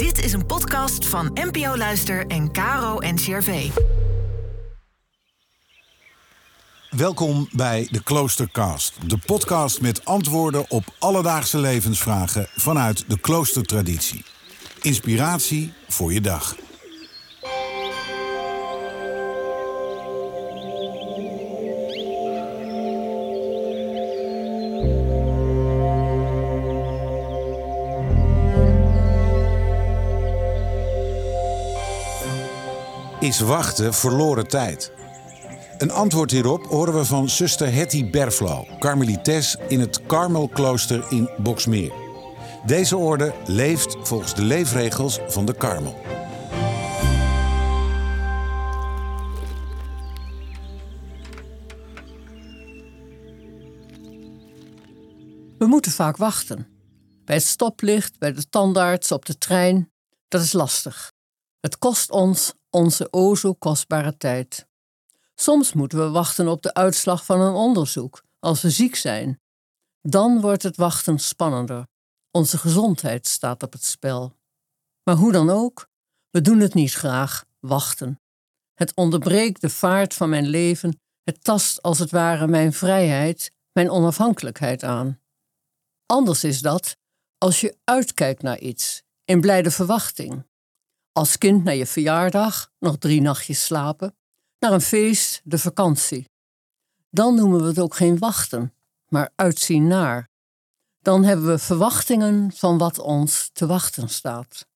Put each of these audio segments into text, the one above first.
Dit is een podcast van NPO Luister en Caro NCRV. Welkom bij de Kloostercast, de podcast met antwoorden op alledaagse levensvragen vanuit de kloostertraditie. Inspiratie voor je dag. Is wachten verloren tijd? Een antwoord hierop horen we van zuster Hetty Berflo, karmelites in het Karmelklooster in Boksmeer. Deze orde leeft volgens de leefregels van de Karmel. We moeten vaak wachten. Bij het stoplicht, bij de tandarts, op de trein. Dat is lastig. Het kost ons onze o zo kostbare tijd. Soms moeten we wachten op de uitslag van een onderzoek, als we ziek zijn. Dan wordt het wachten spannender. Onze gezondheid staat op het spel. Maar hoe dan ook, we doen het niet graag, wachten. Het onderbreekt de vaart van mijn leven, het tast als het ware mijn vrijheid, mijn onafhankelijkheid aan. Anders is dat als je uitkijkt naar iets, in blijde verwachting. Als kind naar je verjaardag, nog drie nachtjes slapen, naar een feest, de vakantie. Dan noemen we het ook geen wachten, maar uitzien naar. Dan hebben we verwachtingen van wat ons te wachten staat.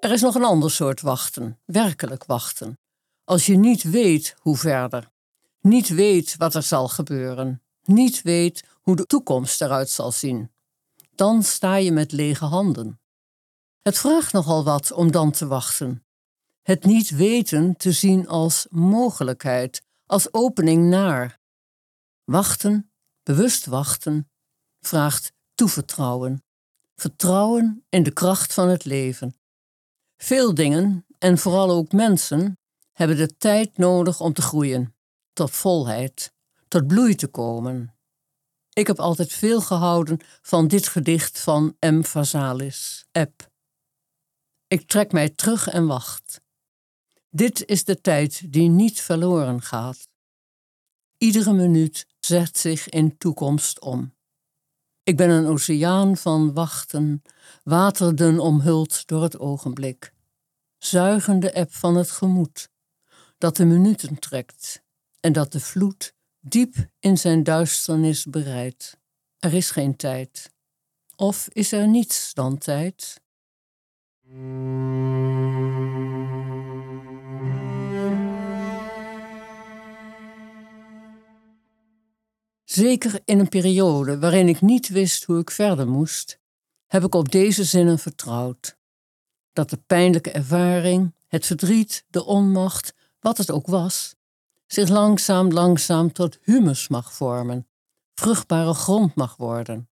Er is nog een ander soort wachten, werkelijk wachten. Als je niet weet hoe verder, niet weet wat er zal gebeuren, niet weet hoe de toekomst eruit zal zien, dan sta je met lege handen. Het vraagt nogal wat om dan te wachten. Het niet weten te zien als mogelijkheid, als opening naar. Wachten, bewust wachten, vraagt toevertrouwen. Vertrouwen in de kracht van het leven. Veel dingen, en vooral ook mensen, hebben de tijd nodig om te groeien, tot volheid, tot bloei te komen. Ik heb altijd veel gehouden van dit gedicht van M. Vasalis, Eb. Ik trek mij terug en wacht. Dit is de tijd die niet verloren gaat. Iedere minuut zet zich in toekomst om. Ik ben een oceaan van wachten, waterdun omhuld door het ogenblik. Zuigende eb van het gemoed, dat de minuten trekt en dat de vloed diep in zijn duisternis bereidt. Er is geen tijd. Of is er niets dan tijd? Zeker in een periode waarin ik niet wist hoe ik verder moest, heb ik op deze zinnen vertrouwd. Dat de pijnlijke ervaring, het verdriet, de onmacht, wat het ook was, zich langzaam, langzaam tot humus mag vormen, vruchtbare grond mag worden.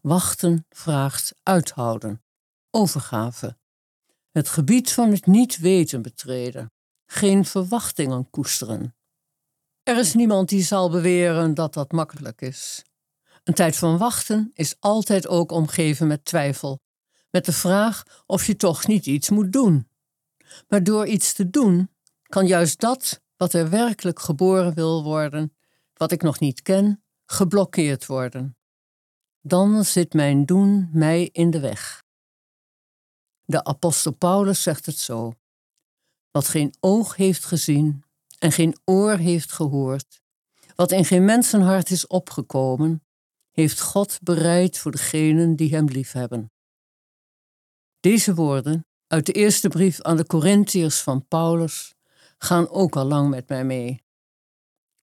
Wachten vraagt uithouden, overgave. Het gebied van het niet weten betreden, geen verwachtingen koesteren. Er is niemand die zal beweren dat dat makkelijk is. Een tijd van wachten is altijd ook omgeven met twijfel, met de vraag of je toch niet iets moet doen. Maar door iets te doen, kan juist dat wat er werkelijk geboren wil worden, wat ik nog niet ken, geblokkeerd worden. Dan zit mijn doen mij in de weg. De apostel Paulus zegt het zo: Wat geen oog heeft gezien en geen oor heeft gehoord, wat in geen mensenhart is opgekomen, heeft God bereid voor degenen die Hem liefhebben. Deze woorden uit de eerste brief aan de Corinthiërs van Paulus gaan ook al lang met mij mee.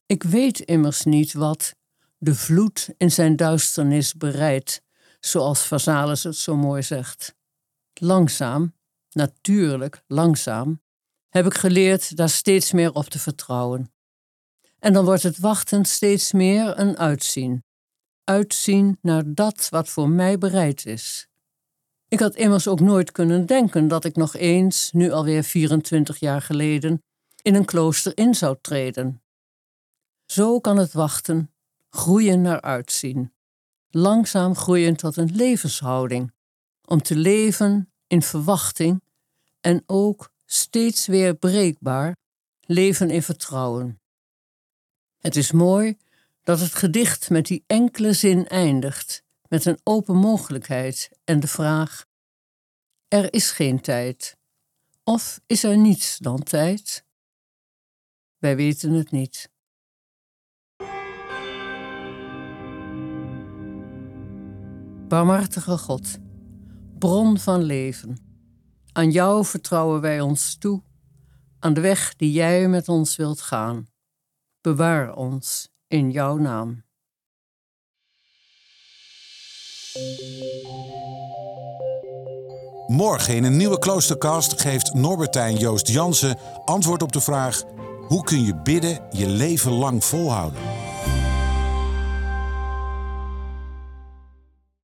Ik weet immers niet wat de vloed in zijn duisternis bereidt, zoals Vasalis het zo mooi zegt. Langzaam, natuurlijk langzaam, heb ik geleerd daar steeds meer op te vertrouwen. En dan wordt het wachten steeds meer een uitzien. Uitzien naar dat wat voor mij bereid is. Ik had immers ook nooit kunnen denken dat ik nog eens, nu alweer 24 jaar geleden, in een klooster in zou treden. Zo kan het wachten groeien naar uitzien. Langzaam groeien tot een levenshouding. Om te leven in verwachting en ook steeds weer breekbaar leven in vertrouwen. Het is mooi dat het gedicht met die enkele zin eindigt, met een open mogelijkheid en de vraag: Er is geen tijd. Of is er niets dan tijd? Wij weten het niet. Barmhartige God, bron van leven, aan jou vertrouwen wij ons toe, aan de weg die jij met ons wilt gaan. Bewaar ons in jouw naam. Morgen in een nieuwe Kloostercast geeft Norbertijn Joost Jansen antwoord op de vraag: hoe kun je bidden je leven lang volhouden?